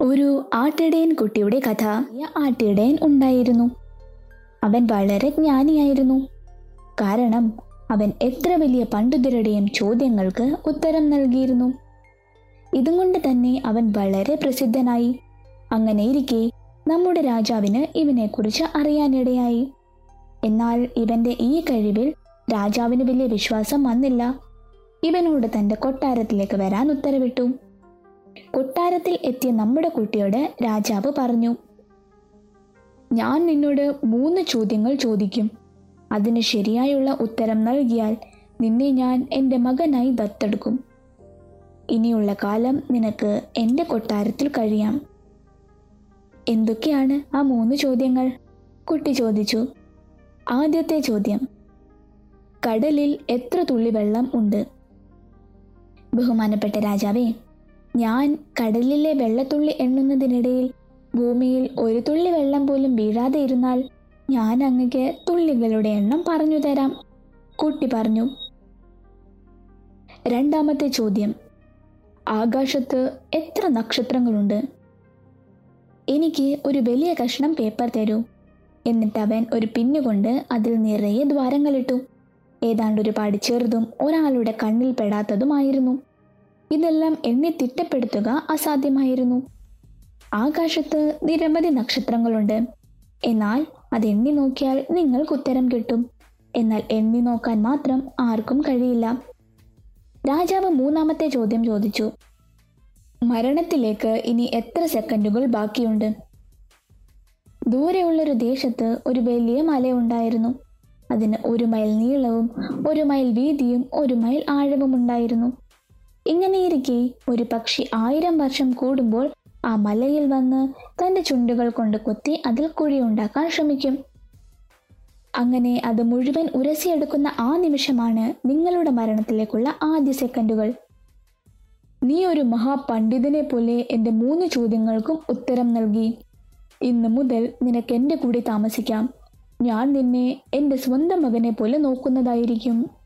ഒരു ആട്ടിടയൻ കുട്ടിയുടെ കഥ ആട്ടിടയൻ ഉണ്ടായിരുന്നു. അവൻ വളരെ ജ്ഞാനിയായിരുന്നു. കാരണം അവൻ എത്ര വലിയ പണ്ഡിതരുടെയും ചോദ്യങ്ങൾക്ക് ഉത്തരം നൽകിയിരുന്നു. ഇതും കൊണ്ട് തന്നെ അവൻ വളരെ പ്രസിദ്ധനായി. അങ്ങനെയിരിക്കെ നമ്മുടെ രാജാവിന് ഇവനെക്കുറിച്ച് അറിയാനിടയായി. എന്നാൽ ഇവന്റെ ഈ കഴിവിൽ രാജാവിന് വലിയ വിശ്വാസം വന്നില്ല. ഇവനോട് തന്റെ കൊട്ടാരത്തിലേക്ക് വരാൻ ഉത്തരവിട്ടു. കൊട്ടാരത്തിൽ എത്തിയ നമ്മുടെ കുട്ടിയോട് രാജാവ് പറഞ്ഞു ഞാൻ നിന്നോട് മൂന്ന് ചോദ്യങ്ങൾ ചോദിക്കും. അതിന് ശരിയായുള്ള ഉത്തരം നൽകിയാൽ നിന്നെ ഞാൻ എന്റെ മകനായി ദത്തെടുക്കും. ഇനിയുള്ള കാലം നിനക്ക് എന്റെ കൊട്ടാരത്തിൽ കഴിയാം. എന്തൊക്കെയാണ് ആ മൂന്ന് ചോദ്യങ്ങൾ? കുട്ടി ചോദിച്ചു ആദ്യത്തെ ചോദ്യം കടലിൽ എത്ര തുള്ളി വെള്ളം ഉണ്ട്? ബഹുമാനപ്പെട്ട രാജാവേ ഞാൻ കടലിലെ വെള്ളത്തുള്ളി എണ്ണുന്നതിനിടയിൽ ഭൂമിയിൽ ഒരു തുള്ളി വെള്ളം പോലും വീഴാതെ ഇരുന്നാൽ ഞാൻ അങ്ങക്ക് തുള്ളികളുടെ എണ്ണം പറഞ്ഞു തരാം. കുട്ടി പറഞ്ഞു. രണ്ടാമത്തെ ചോദ്യം. ആകാശത്ത് എത്ര നക്ഷത്രങ്ങളുണ്ട്? എനിക്ക് ഒരു വലിയ കഷ്ണം പേപ്പർ തരൂ. എന്നിട്ട് അവൻ ഒരു പിന്നുകൊണ്ട് അതിൽ നിറയെ ദ്വാരങ്ങളിട്ടു. ഏതാണ്ട് ഒരുപാട് ചെറുതും ഒരാളുടെ കണ്ണിൽ പെടാത്തതുമായിരുന്നു. ഇതെല്ലാം എന്നെ തിട്ടപ്പെടുത്തുക അസാധ്യമായിരുന്നു. ആകാശത്ത് നിരവധി നക്ഷത്രങ്ങളുണ്ട്. എന്നാൽ അത് എണ്ണി നോക്കിയാൽ നിങ്ങൾക്ക് ഉത്തരം കിട്ടും. എന്നാൽ എണ്ണി നോക്കാൻ മാത്രം ആർക്കും കഴിയില്ല. രാജാവ് മൂന്നാമത്തെ ചോദ്യം ചോദിച്ചു. മരണത്തിലേക്ക് ഇനി എത്ര സെക്കൻഡുകൾ ബാക്കിയുണ്ട്? ദൂരെയുള്ളൊരു ദേശത്ത് ഒരു വലിയ മലയുണ്ടായിരുന്നു. അതിന് ഒരു മൈൽ നീളവും ഒരു മൈൽ വീതിയും ഒരു മൈൽ ആഴവും ഉണ്ടായിരുന്നു. ഇങ്ങനെയിരിക്കെ ഒരു പക്ഷി ആയിരം വർഷം കൂടുമ്പോൾ ആ മലയിൽ വന്ന് തന്റെ ചുണ്ടുകൾ കൊണ്ട് കൊത്തി അതിൽ കുഴി ഉണ്ടാക്കാൻ ശ്രമിക്കും. അങ്ങനെ അത് മുഴുവൻ ഉരസിയെടുക്കുന്ന ആ നിമിഷമാണ് നിങ്ങളുടെ മരണത്തിലേക്കുള്ള ആദ്യ സെക്കൻഡുകൾ. നീ ഒരു മഹാപണ്ഡിതനെ പോലെ എന്റെ മൂന്ന് ചോദ്യങ്ങൾക്കും ഉത്തരം നൽകി. ഇന്ന് മുതൽ നിനക്ക് എന്റെ കൂടെ താമസിക്കാം. ഞാൻ നിന്നെ എന്റെ സ്വന്തം മകനെ പോലെ നോക്കുന്നതായിരിക്കും.